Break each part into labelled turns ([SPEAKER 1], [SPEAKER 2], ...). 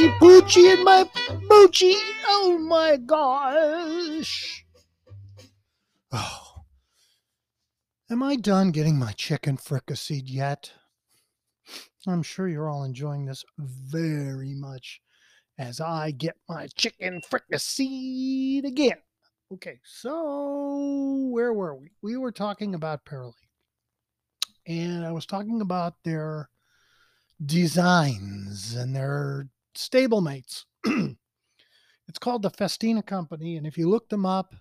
[SPEAKER 1] Hoochie Poochie and my Moochie. Oh my gosh. Oh. Am I done getting my chicken fricasseed yet? I'm sure you're all enjoying this very much as I get my chicken fricasseed again. Okay, so where were we? We were talking about Perrelet. And I was talking about their designs and their stablemates. it's called the Festina Company. And if you look them up,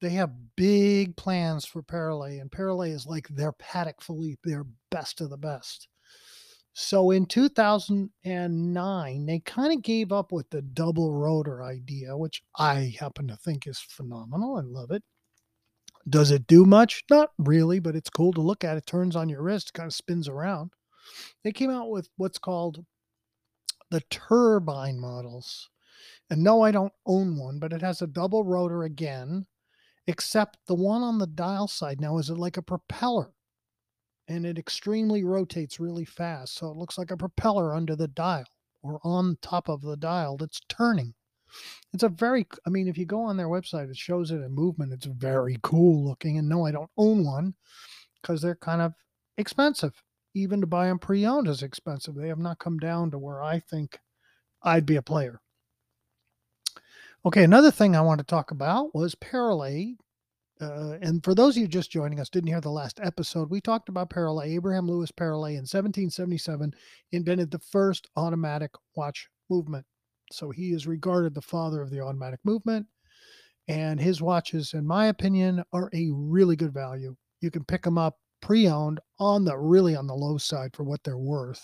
[SPEAKER 1] they have big plans for Perrelet. And Perrelet is like their Patek Philippe, their best of the best. So in 2009, they kind of gave up with the double rotor idea, which I happen to think is phenomenal. I love it. Does it do much? Not really, but it's cool to look at. It turns on your wrist, kind of spins around. They came out with what's called the turbine models. And no, I don't own one, but it has a double rotor again, except the one on the dial side now is it like a propeller and it extremely rotates really fast. So it looks like a propeller under the dial or on top of the dial that's turning. It's a very, I mean, if you go on their website, it shows it in movement. It's very cool looking. And no, I don't own one because they're kind of expensive. Even to buy them pre owned is expensive. They have not come down to where I think I'd be a player. Okay, another thing I want to talk about was Perrelet uh, and for those of you just joining us, didn't hear the last episode, we talked about Perrelet. Abraham Louis Perrelet in 1777 invented the first automatic watch movement. So he is regarded the father of the automatic movement. And his watches, in my opinion, are a really good value. You can pick them up pre-owned on the really on the low side for what they're worth.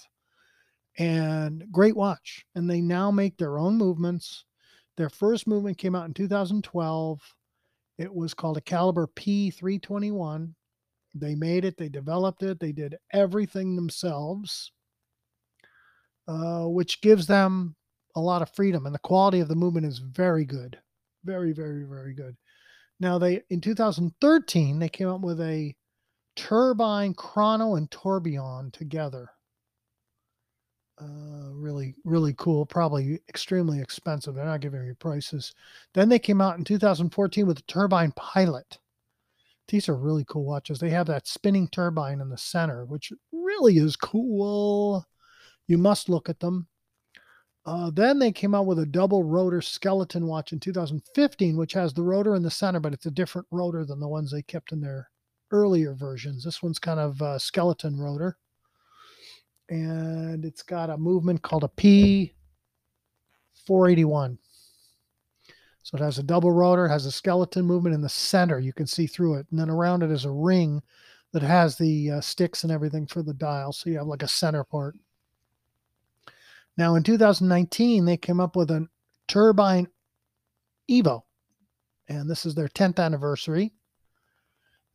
[SPEAKER 1] And great watch. And they now make their own movements. Their first movement came out in 2012 it was called a caliber P321. They made it, they developed it, they did everything themselves, uh, which gives them a lot of freedom. And the quality of the movement is very good. Very, very, very good. Now, they in 2013, they came up with a turbine chrono and tourbillon together uh, really, really cool. Probably extremely expensive. They're not giving me prices. Then they came out in 2014 with the Turbine Pilot. These are really cool watches. They have that spinning turbine in the center, which really is cool. You must look at them. Uh, then they came out with a double rotor skeleton watch in 2015, which has the rotor in the center, but it's a different rotor than the ones they kept in their earlier versions. This one's kind of a skeleton rotor and it's got a movement called a P481. So it has a double rotor, has a skeleton movement in the center. You can see through it. And then around it is a ring that has the uh, sticks and everything for the dial. So you have like a center part. Now in 2019, they came up with a turbine Evo. And this is their 10th anniversary.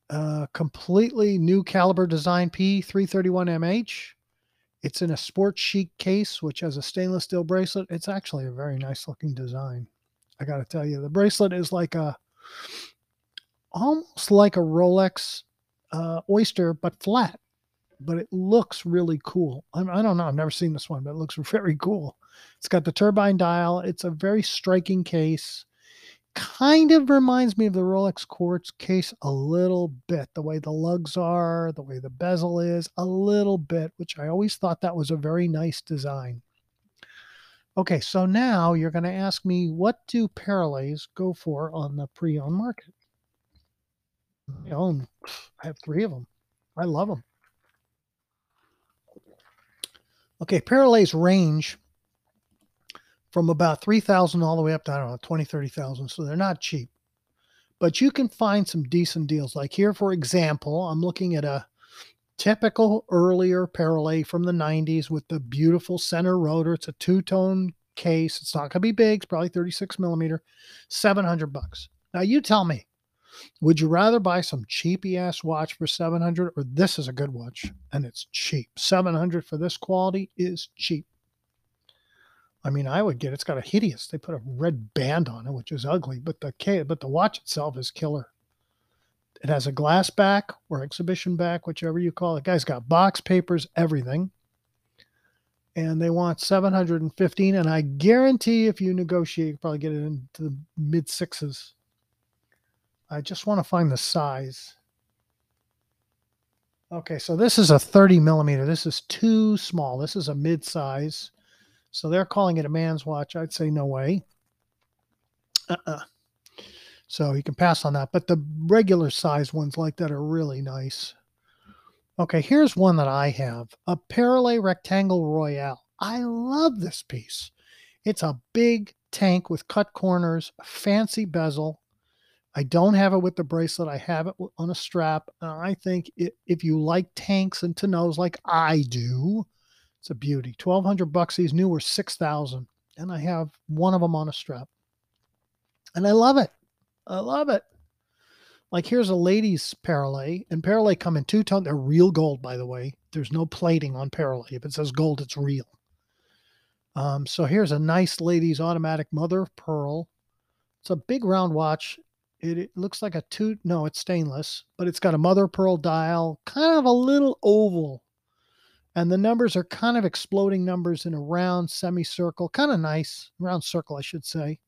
[SPEAKER 1] Uh, completely new caliber design P331MH. It's in a sports chic case, which has a stainless steel bracelet. It's actually a very nice looking design. I got to tell you, the bracelet is like a almost like a Rolex uh, Oyster, but flat. But it looks really cool. I, I don't know. I've never seen this one, but it looks very cool. It's got the turbine dial. It's a very striking case kind of reminds me of the Rolex Quartz case a little bit. The way the lugs are, the way the bezel is, a little bit, which I always thought that was a very nice design. Okay, so now you're going to ask me what do Perrelets go for on the pre-owned market? I own, I have three of them. I love them. Okay, Perrelets range from about 3000 all the way up to, I don't know, 20, 30,000. So they're not cheap. But you can find some decent deals. Like here, for example, I'm looking at a typical earlier Perrelet from the 90s with the beautiful center rotor. It's a two tone case. It's not going to be big. It's probably 36 millimeter, 700 bucks. Now you tell me, would you rather buy some cheapy ass watch for 700 or this is a good watch and it's cheap? 700 for this quality is cheap. I mean, I would get it's got a hideous. They put a red band on it, which is ugly, but the but the watch itself is killer. It has a glass back or exhibition back, whichever you call it. Guy's got box papers, everything. and they want 715 and I guarantee if you negotiate you probably get it into the mid sixes. I just want to find the size. Okay, so this is a 30 millimeter. This is too small. This is a mid size. So they're calling it a man's watch. I'd say no way. Uh-uh. So you can pass on that. But the regular size ones like that are really nice. Okay, here's one that I have a Perle Rectangle Royale. I love this piece. It's a big tank with cut corners, fancy bezel. I don't have it with the bracelet. I have it on a strap. And I think it, if you like tanks and tonneaus like I do, it's a beauty. 1200 bucks. These new were 6000 and I have one of them on a strap. And I love it. I love it. Like here's a ladies Perle, and Perle come in two tone. They're real gold, by the way. There's no plating on Perle. If it says gold, it's real. Um, so here's a nice ladies automatic mother of pearl. It's a big round watch. It, it, looks like a two. No, it's stainless, but it's got a mother pearl dial, kind of a little oval, and the numbers are kind of exploding numbers in a round semicircle, kind of nice round circle, I should say.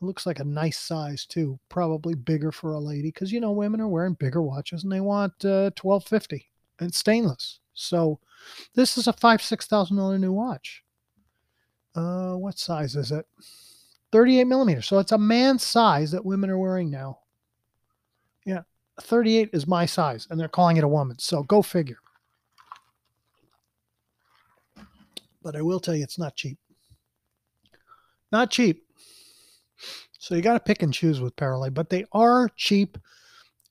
[SPEAKER 1] It looks like a nice size too, probably bigger for a lady because you know women are wearing bigger watches and they want uh, twelve fifty and stainless. So this is a five six thousand dollar new watch. Uh, what size is it? 38 millimeters. So it's a man's size that women are wearing now. Yeah, 38 is my size, and they're calling it a woman. So go figure. But I will tell you, it's not cheap. Not cheap. So you got to pick and choose with Perle, but they are cheap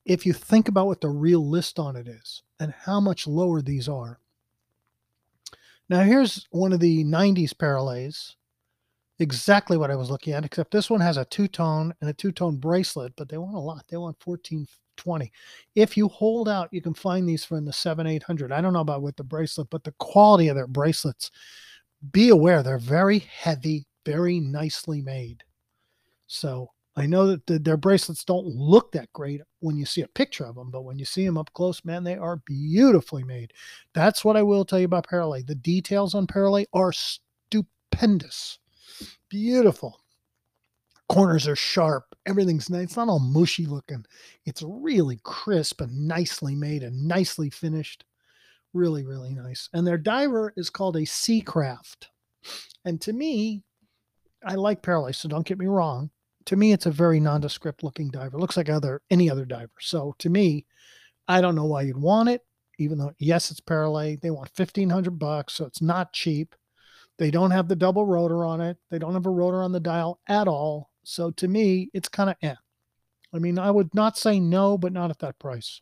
[SPEAKER 1] if you think about what the real list on it is and how much lower these are. Now here's one of the 90s Perles. Exactly what I was looking at, except this one has a two-tone and a two-tone bracelet, but they want a lot. They want 1420. If you hold out, you can find these for in the 7 800. I don't know about with the bracelet, but the quality of their bracelets, be aware they're very heavy, very nicely made. So I know that the, their bracelets don't look that great when you see a picture of them, but when you see them up close, man, they are beautifully made. That's what I will tell you about Perle. The details on Perle are stupendous, beautiful. Corners are sharp. Everything's nice. It's not all mushy looking. It's really crisp and nicely made and nicely finished. Really, really nice. And their diver is called a Seacraft. And to me, I like Perle, so don't get me wrong to me, it's a very nondescript looking diver. It looks like other any other diver. So to me, I don't know why you'd want it, even though yes, it's Perle. They want fifteen hundred bucks, so it's not cheap. They don't have the double rotor on it. They don't have a rotor on the dial at all. So to me, it's kind of eh. I mean, I would not say no, but not at that price.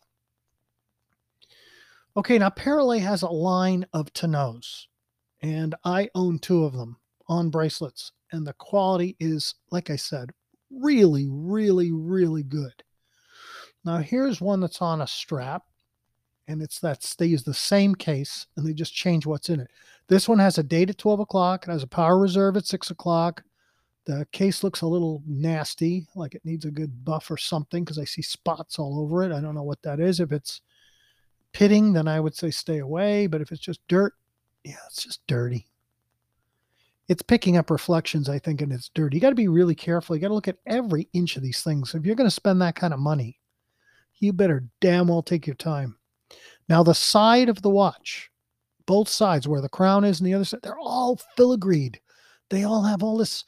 [SPEAKER 1] Okay, now Perle has a line of tonneaus, and I own two of them on bracelets, and the quality is, like I said, really, really, really good. Now here's one that's on a strap and it's that stays the same case and they just change what's in it. This one has a date at 12 o'clock. It has a power reserve at 6 o'clock. The case looks a little nasty, like it needs a good buff or something because I see spots all over it. I don't know what that is. If it's pitting, then I would say stay away. But if it's just dirt, yeah, it's just dirty it's picking up reflections, I think, and it's dirty. You got to be really careful. You got to look at every inch of these things. If you're going to spend that kind of money, you better damn well take your time. Now, the side of the watch, both sides where the crown is and the other side, they're all filigreed. They all have all this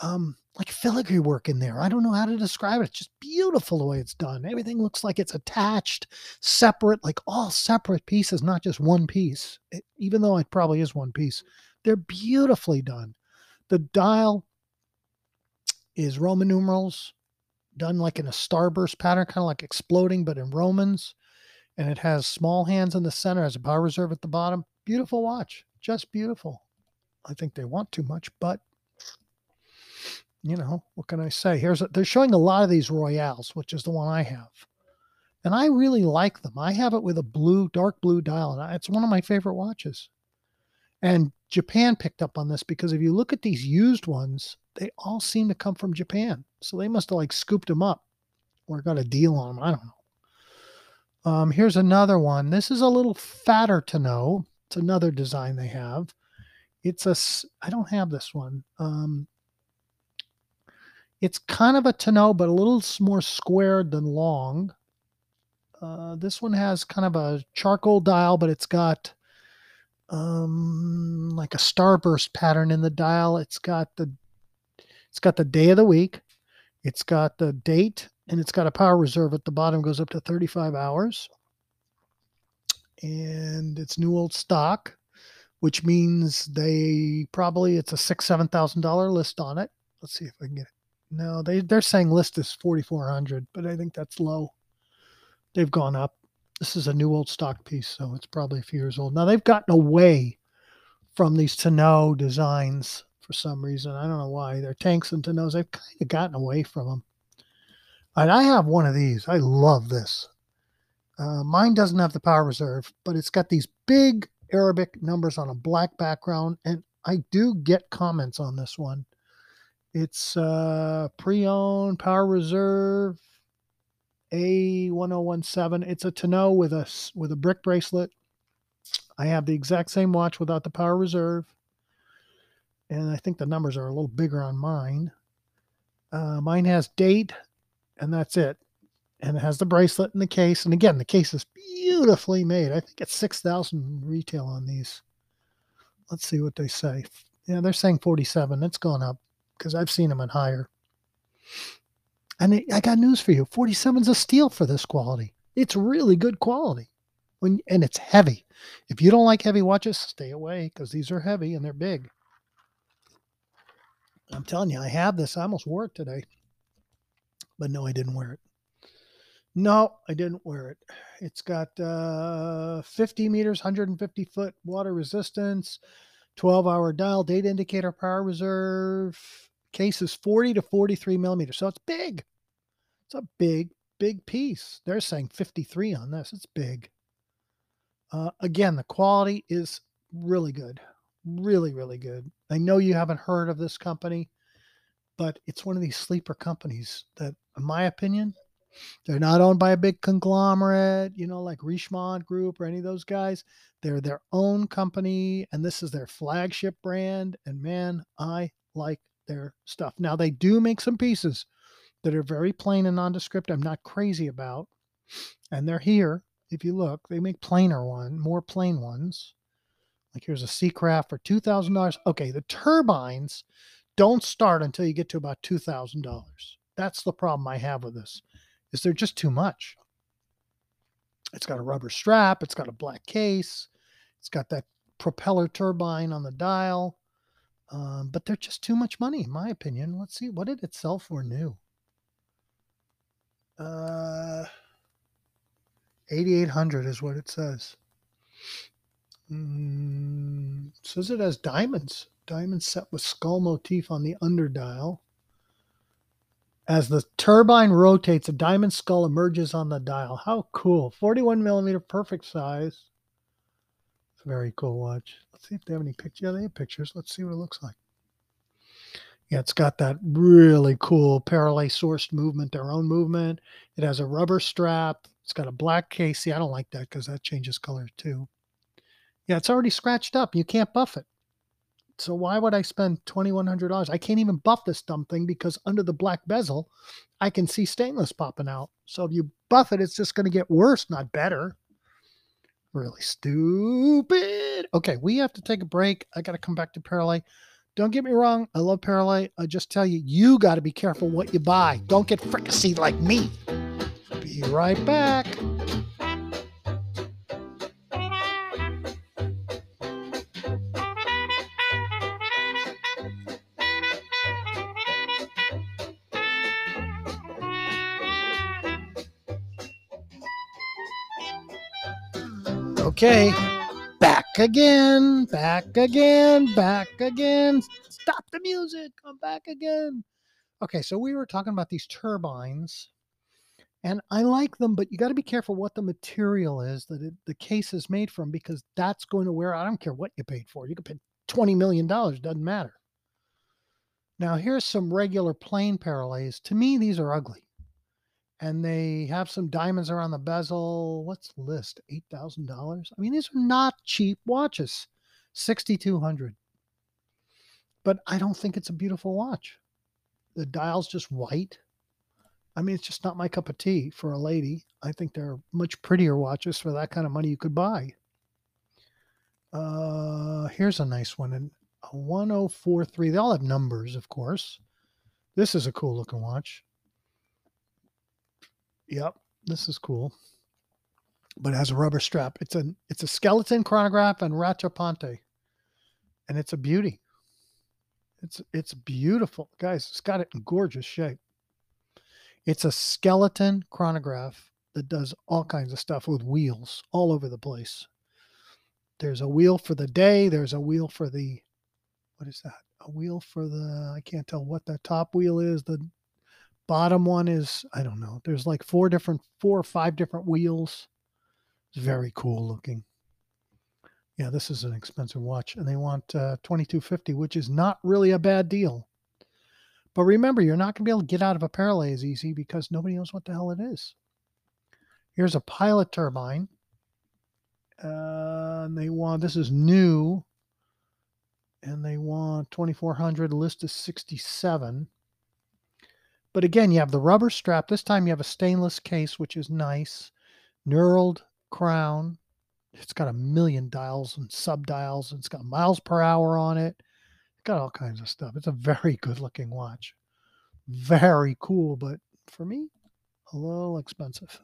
[SPEAKER 1] um, like filigree work in there. I don't know how to describe it. It's just beautiful the way it's done. Everything looks like it's attached, separate, like all separate pieces, not just one piece, it, even though it probably is one piece. They're beautifully done. The dial is Roman numerals done like in a starburst pattern, kind of like exploding, but in Romans. And it has small hands in the center, has a power reserve at the bottom. Beautiful watch, just beautiful. I think they want too much, but you know, what can I say? Here's a, they're showing a lot of these Royales, which is the one I have. And I really like them. I have it with a blue, dark blue dial, and it's one of my favorite watches. And Japan picked up on this because if you look at these used ones, they all seem to come from Japan. So they must have like scooped them up or got a deal on them. I don't know. Um, here's another one. This is a little fatter to know. It's another design they have. It's a, I don't have this one. Um, it's kind of a tonneau, but a little more squared than long. Uh, this one has kind of a charcoal dial, but it's got um, like a starburst pattern in the dial. It's got the it's got the day of the week. It's got the date, and it's got a power reserve at the bottom. Goes up to 35 hours, and it's new old stock, which means they probably it's a six seven thousand dollar list on it. Let's see if I can get it. No, they they're saying list is 4400, but I think that's low. They've gone up. This is a new old stock piece, so it's probably a few years old. Now they've gotten away from these tonneau designs for some reason. I don't know why. They're tanks and tonneaus. They've kind of gotten away from them. And I have one of these. I love this. Uh, mine doesn't have the power reserve, but it's got these big Arabic numbers on a black background. And I do get comments on this one. It's uh, pre-owned power reserve A1017. It's a tonneau with a with a brick bracelet. I have the exact same watch without the power reserve, and I think the numbers are a little bigger on mine. Uh, mine has date, and that's it. And it has the bracelet and the case. And again, the case is beautifully made. I think it's six thousand retail on these. Let's see what they say. Yeah, they're saying forty-seven. It's gone up because I've seen them at higher. And I got news for you: forty-seven is a steal for this quality. It's really good quality. When and it's heavy. If you don't like heavy watches, stay away because these are heavy and they're big. I'm telling you, I have this. I almost wore it today. But no, I didn't wear it. No, I didn't wear it. It's got uh, 50 meters, 150 foot water resistance, 12 hour dial, data indicator, power reserve. Case is 40 to 43 millimeters. So it's big. It's a big, big piece. They're saying 53 on this. It's big. Uh, again, the quality is really good. Really, really good. I know you haven't heard of this company, but it's one of these sleeper companies that, in my opinion, they're not owned by a big conglomerate, you know, like Richemont Group or any of those guys. They're their own company, and this is their flagship brand. And man, I like their stuff. Now, they do make some pieces that are very plain and nondescript. I'm not crazy about, and they're here. If you look, they make plainer one, more plain ones. Like here's a Seacraft for two thousand dollars. Okay, the turbines don't start until you get to about two thousand dollars. That's the problem I have with this is they're just too much. It's got a rubber strap, it's got a black case, it's got that propeller turbine on the dial, um, but they're just too much money, in my opinion. Let's see, what did it sell for new? Uh, 8800 is what it says. Mm, says it has diamonds, diamonds set with skull motif on the underdial. As the turbine rotates, a diamond skull emerges on the dial. How cool. 41 millimeter, perfect size. It's a very cool watch. Let's see if they have any pictures. Yeah, they have pictures. Let's see what it looks like. Yeah, it's got that really cool Perrelet sourced movement, their own movement. It has a rubber strap. It's got a black case. See, I don't like that because that changes color too. Yeah, it's already scratched up. You can't buff it. So why would I spend $2,100? I can't even buff this dumb thing because under the black bezel, I can see stainless popping out. So if you buff it, it's just going to get worse, not better. Really stupid. Okay, we have to take a break. I got to come back to Perrelet. Don't get me wrong. I love Perrelet. I just tell you, you got to be careful what you buy. Don't get fricassee like me. Be right back. Okay, back again, back again, back again. Stop the music. I'm back again. Okay, so we were talking about these turbines, and I like them, but you got to be careful what the material is that it, the case is made from because that's going to wear out. I don't care what you paid for. You could pay $20 million, doesn't matter. Now, here's some regular plain Perrelets. To me, these are ugly and they have some diamonds around the bezel. What's the list? Eight thousand dollars. I mean, these are not cheap watches. Sixty two hundred. but I don't think it's a beautiful watch. The dial's just white. I mean, it's just not my cup of tea for a lady. I think there are much prettier watches for that kind of money you could buy. Uh, here's a nice one, and a 1043. They all have numbers, of course. This is a cool looking watch. Yep, this is cool. But it has a rubber strap. It's a it's a skeleton chronograph and Rattrapante. And it's a beauty. It's it's beautiful. Guys, it's got it in gorgeous shape. It's a skeleton chronograph that does all kinds of stuff with wheels all over the place. There's a wheel for the day, there's a wheel for the what is that? A wheel for the I can't tell what the top wheel is. The bottom one is I don't know. There's like four different four or five different wheels. It's very cool looking. Yeah, this is an expensive watch and they want uh 2250, which is not really a bad deal. But remember, you're not going to be able to get out of a Perrelet as easy because nobody knows what the hell it is. Here's a pilot turbine. Uh, and they want, this is new. And they want 2400, list is 67. But again, you have the rubber strap. This time you have a stainless case, which is nice. Knurled crown. It's got a million dials and sub dials. It's got miles per hour on it It's got all kinds of stuff. It's a very good looking watch. Very cool, but for me, a little expensive.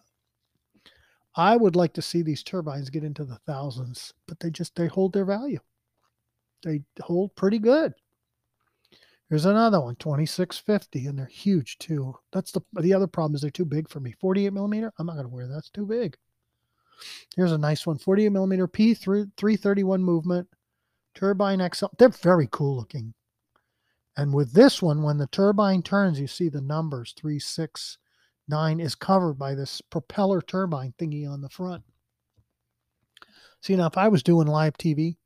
[SPEAKER 1] I would like to see these turbines get into the thousands, but they just they hold their value. They hold pretty good. Here's another one, 2650, and they're huge too. That's the the other problem is they're too big for me. 48 millimeter, I'm not gonna wear that. That's too big. Here's a nice one, 48 millimeter P 331 movement Turbine XL. They're very cool looking. And with this one, when the turbine turns, you see the numbers three, six, nine is covered by this propeller turbine thingy on the front. See, now if I was doing live TV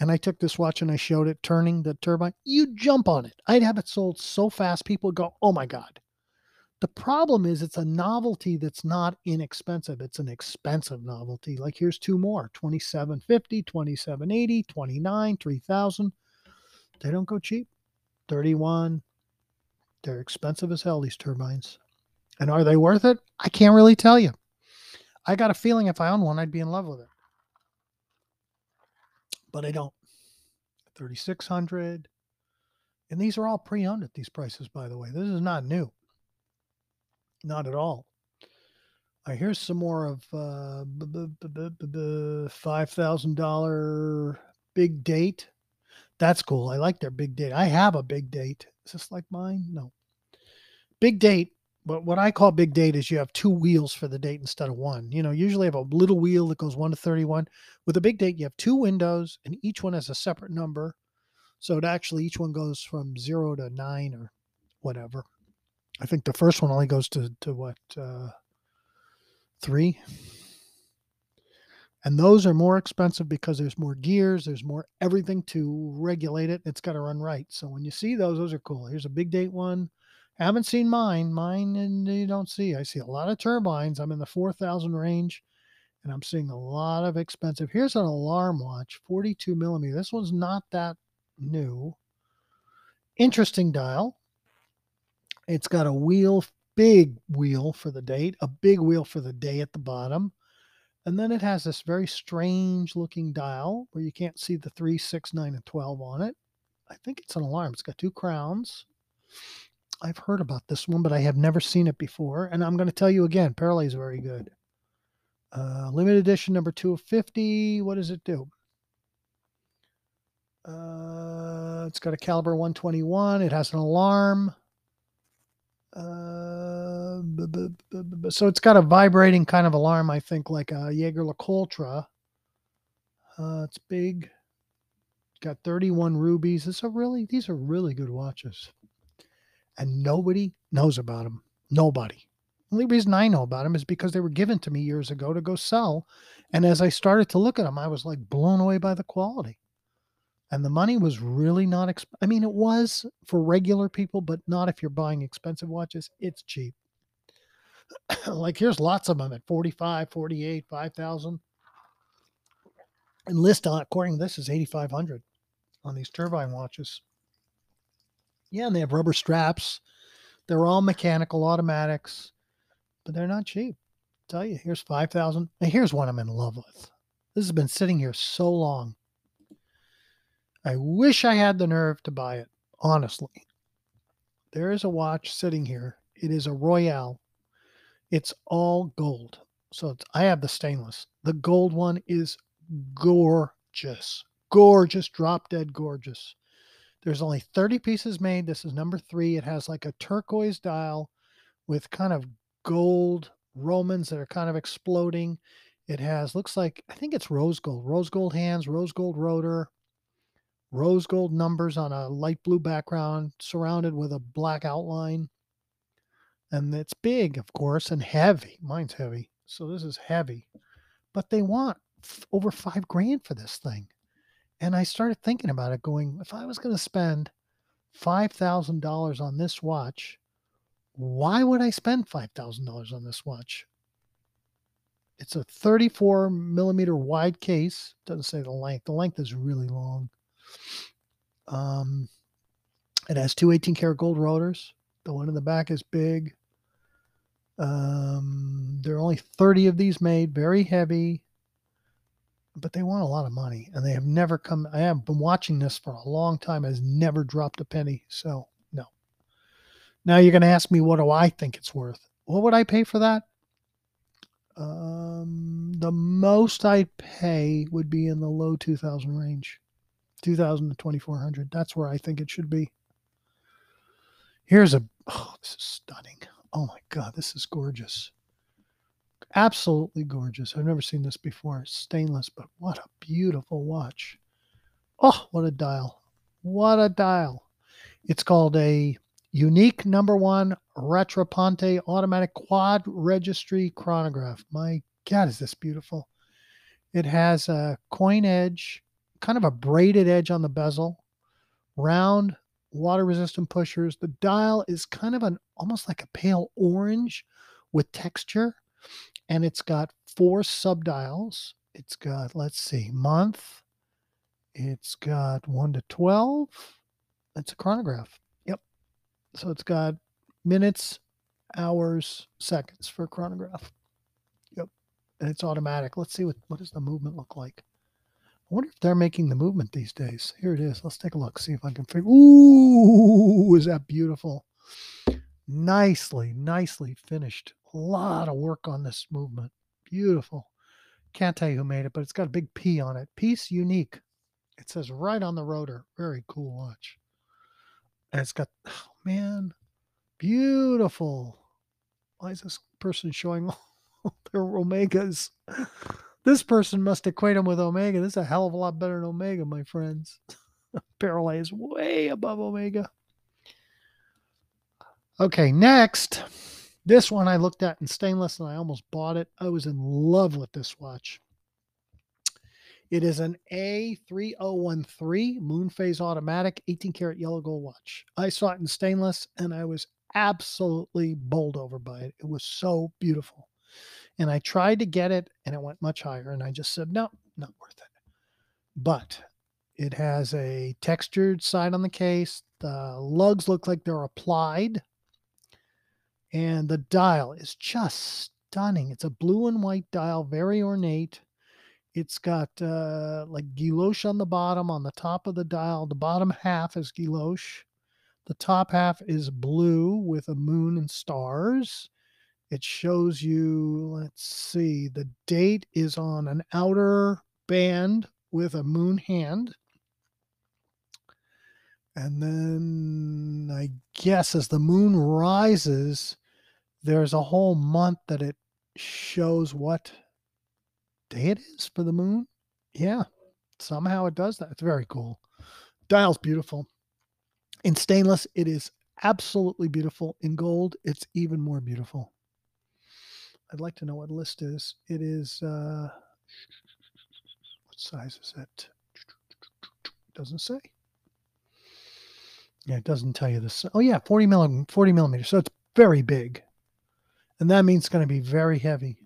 [SPEAKER 1] and I took this watch and I showed it turning the turbine, you'd jump on it. I'd have it sold so fast, people go, oh my God. The problem is it's a novelty that's not inexpensive. It's an expensive novelty. Like here's two more 2750, 2780, 29, 3000. They don't go cheap. 31. They're expensive as hell, these turbines. And are they worth it? I can't really tell you. I got a feeling if I owned one, I'd be in love with it. But I don't. 3600 and these are all pre-owned at these prices by the way this is not new not at all. All right, here's some more of uh, five thousand dollar big date. That's cool. I like their big date. I have a big date. Is this like mine? No. Big date. But what I call big date is you have two wheels for the date instead of one. You know, usually have a little wheel that goes one to 31. With a big date, you have two windows and each one has a separate number. So it actually each one goes from zero to nine or whatever. I think the first one only goes to to what uh, three, and those are more expensive because there's more gears, there's more everything to regulate it. It's got to run right. So when you see those, those are cool. Here's a big date one. Haven't seen mine. Mine and you don't see. I see a lot of turbines. I'm in the four thousand range, and I'm seeing a lot of expensive. Here's an alarm watch, 42 millimeter. This one's not that new. Interesting dial it's got a wheel, big wheel for the date, a big wheel for the day at the bottom. And then it has this very strange looking dial where you can't see the 3, 6, 9, and 12 on it. I think it's an alarm. It's got two crowns. I've heard about this one, but I have never seen it before. And I'm going to tell you again, Perrelet is very good. Uh, limited edition number 250. What does it do? Uh, it's got a caliber 121. It has an alarm. Uh, so it's got a vibrating kind of alarm, I think, like a Jaeger LeCoultre. Uh, it's big. Got 31 rubies. This are really these are really good watches, and nobody knows about them. Nobody. The only reason I know about them is because they were given to me years ago to go sell, and as I started to look at them, I was like blown away by the quality and the money was really not exp- i mean it was for regular people but not if you're buying expensive watches it's cheap like here's lots of them at 45 48 5000 and list on according to this is 8500 on these turbine watches Yeah, and they have rubber straps. They're all mechanical automatics, but they're not cheap. I'll tell you, here's 5,000. And here's one I'm in love with. This has been sitting here so long. I wish I had the nerve to buy it, honestly. There is a watch sitting here. It is a Royale. It's all gold. So I have the stainless. The gold one is gorgeous. Gorgeous, drop dead gorgeous. There's only 30 pieces made. This is number three. It has like a turquoise dial with kind of gold Romans that are kind of exploding. It has, looks like, I think it's rose gold, rose gold hands, rose gold rotor, rose gold numbers on a light blue background, surrounded with a black outline. And it's big, of course, and heavy. Mine's heavy. So this is heavy. But they want f- over five grand for this thing. And I started thinking about it, going, if I was going to spend $5,000 on this watch, why would I spend $5,000 on this watch? It's a 34 millimeter wide case. Doesn't say the length. The length is really long. Um, it has two 18 karat gold rotors. The one in the back is big. Um, there are only 30 of these made, very heavy, but they want a lot of money and they have never come. I have been watching this for a long time, has never dropped a penny. So, no. Now you're going to ask me, what do I think it's worth? What would I pay for that? Um, the most I'd pay would be in the low 2000 range, 2000 to 2400. That's where I think it should be. Here's a, oh, this is stunning. Oh my God, this is gorgeous. Absolutely gorgeous. I've never seen this before. Stainless, but what a beautiful watch. Oh, what a dial. What a dial. It's called a unique number one Rattrapante automatic quad registry chronograph. My God, is this beautiful. It has a coin edge, kind of a braided edge on the bezel, round water resistant pushers. The dial is kind of an almost like a pale orange with texture. And it's got four subdials. It's got, let's see, month. It's got 1 to 12. It's a chronograph. Yep. So it's got minutes, hours, seconds for chronograph. Yep. And it's automatic. Let's see what, what does the movement look like. I wonder if they're making the movement these days. Here it is. Let's take a look, see if I can figure. Ooh, is that beautiful? Nicely, nicely finished. Lot of work on this movement. Beautiful. Can't tell you who made it, but it's got a big P on it. Piece unique. It says right on the rotor. Very cool watch. And it's got, oh man, beautiful. Why is this person showing all their Omegas? This person must equate them with Omega. This is a hell of a lot better than Omega, my friends. Perrelet is way above Omega. Okay, next. This one I looked at in stainless and I almost bought it. I was in love with this watch. It is an A3013 moon phase automatic 18 karat yellow gold watch. I saw it in stainless and I was absolutely bowled over by it. It was so beautiful. And I tried to get it and it went much higher. And I just said, no, not worth it. But it has a textured side on the case. The lugs look like they're applied. And the dial is just stunning. It's a blue and white dial, very ornate. It's got uh, like guilloche on the bottom, on the top of the dial. The bottom half is guilloche. The top half is blue with a moon and stars. It shows you, let's see, the date is on an outer band with a moon hand. And then I guess as the moon rises, there's a whole month that it shows what day it is for the moon. Yeah, somehow it does that. It's very cool. Dial's beautiful. In stainless, it is absolutely beautiful. In gold, it's even more beautiful. I'd like to know what list is. It is, uh, what size is it? Doesn't say. Yeah, it doesn't tell you this. Oh yeah, 40 millimeter, 40 millimeters. So it's very big. And that means it's going to be very heavy.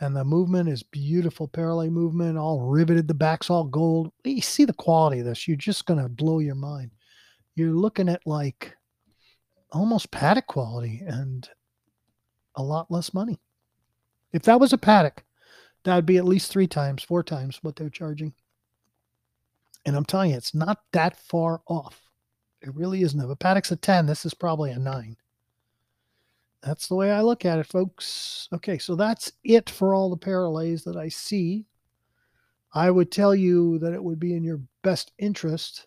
[SPEAKER 1] And the movement is beautiful Perrelet movement, all riveted. The back's all gold. You see the quality of this. You're just going to blow your mind. you're looking at like almost Patek quality and a lot less money. If that was a Patek, that would be at least three times, four times what they're charging. And I'm telling you, it's not that far off. It really isn't. If a Patek's a 10, this is probably a 9. That's the way I look at it, folks. Okay, so that's it for all the Perrelets that I see. I would tell you that it would be in your best interest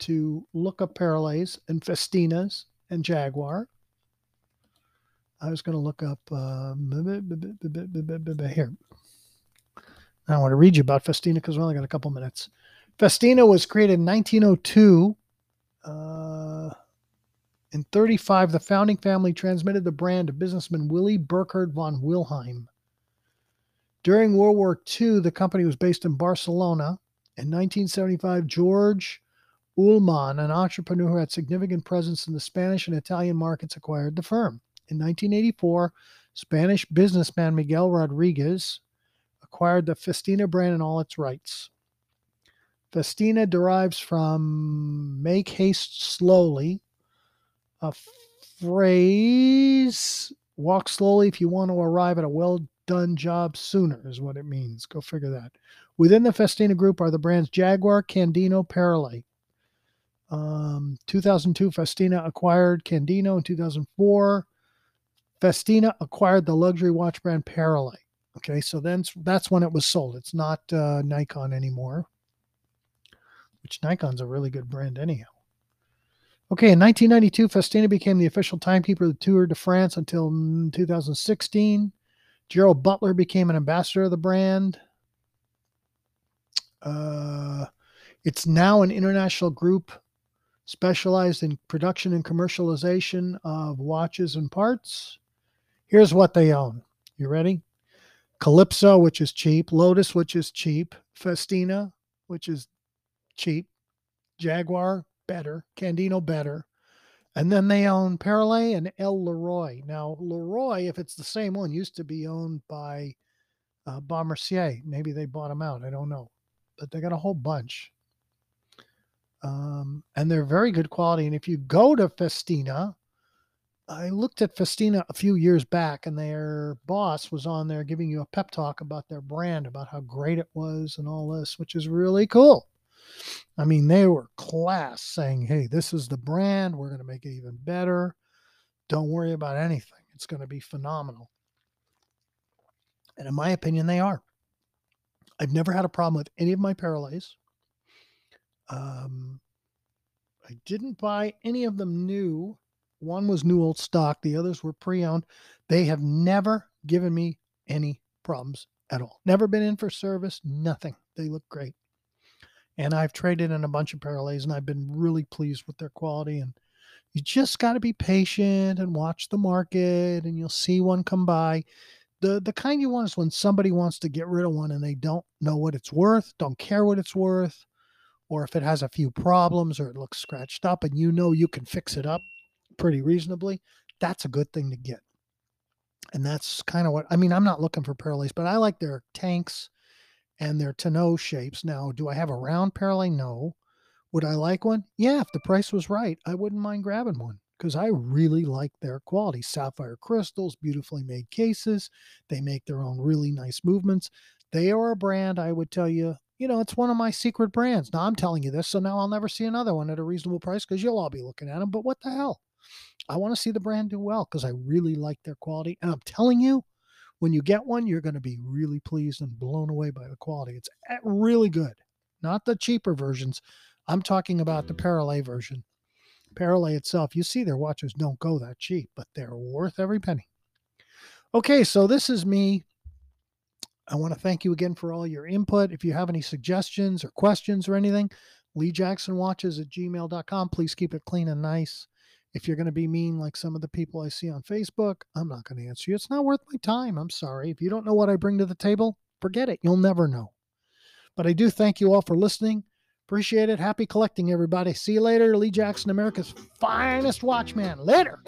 [SPEAKER 1] to look up Perrelets and Festinas and Jaguar. I was going to look up uh, here. I want to read you about Festina because we only got a couple minutes. Festina was created in 1902. Uh, in 35, the founding family transmitted the brand to businessman Willy Burkhard von Wilhelm. During World War II, the company was based in Barcelona. In 1975, George Ullman, an entrepreneur who had significant presence in the Spanish and Italian markets, acquired the firm. In 1984, Spanish businessman Miguel Rodriguez acquired the Festina brand and all its rights. Festina derives from make haste slowly, a phrase walk slowly if you want to arrive at a well done job sooner, is what it means. Go figure that. Within the Festina group are the brands Jaguar, Candino, Perrelet. Um, 2002, Festina acquired Candino. In 2004, Festina acquired the luxury watch brand Perrelet. Okay, so then that's when it was sold. It's not uh, Nikon anymore which Nikon's a really good brand anyhow. Okay, in 1992, Festina became the official timekeeper of the Tour de France until 2016. Gerald Butler became an ambassador of the brand. Uh, it's now an international group specialized in production and commercialization of watches and parts. Here's what they own. You ready? Calypso, which is cheap, Lotus, which is cheap, Festina, which is cheap. Jaguar, better. Candino, better. And then they own Perrelet and L. Leroy. Now, Leroy, if it's the same one, used to be owned by uh. Maybe they bought them out. I don't know. But they got a whole bunch. Um, and they're very good quality. And if you go to Festina, I looked at Festina a few years back, and their boss was on there giving you a pep talk about their brand, about how great it was, and all this, which is really cool. I mean, they were class saying, hey, this is the brand. We're going to make it even better. Don't worry about anything. It's going to be phenomenal. And in my opinion, they are. I've never had a problem with any of my Perrelets. Um, I didn't buy any of them new. One was new old stock, the others were pre owned. They have never given me any problems at all. Never been in for service, nothing. They look great. And I've traded in a bunch of Perrelets and I've been really pleased with their quality. And you just got to be patient and watch the market and you'll see one come by. The, the kind you want is when somebody wants to get rid of one and they don't know what it's worth, don't care what it's worth, or if it has a few problems or it looks scratched up and you know you can fix it up pretty reasonably, that's a good thing to get. And that's kind of what I mean. I'm not looking for Perrelets, but I like their tanks and their tonneau shapes. Now, do I have a round Perrelet? No. Would I like one? Yeah, if the price was right, I wouldn't mind grabbing one because I really like their quality. Sapphire crystals, beautifully made cases. They make their own really nice movements. They are a brand I would tell you, you know, it's one of my secret brands. Now I'm telling you this, so now I'll never see another one at a reasonable price because you'll all be looking at them. But what the hell? I want to see the brand do well because I really like their quality. And I'm telling you, when you get one, you're going to be really pleased and blown away by the quality. It's eh, really good, not the cheaper versions. I'm talking about the Perrelet version. Perrelet itself, you see their watches don't go that cheap, but they're worth every penny. Okay, so this is me. I want to thank you again for all your input. If you have any suggestions or questions or anything, Lee Jackson watches at gmail.com. Please keep it clean and nice. If you're going to be mean like some of the people I see on Facebook, I'm not going to answer you. It's not worth my time. I'm sorry. If you don't know what I bring to the table, forget it. You'll never know. But I do thank you all for listening. Appreciate it. Happy collecting, everybody. See you later. Lee Jackson, America's finest watchman. Later.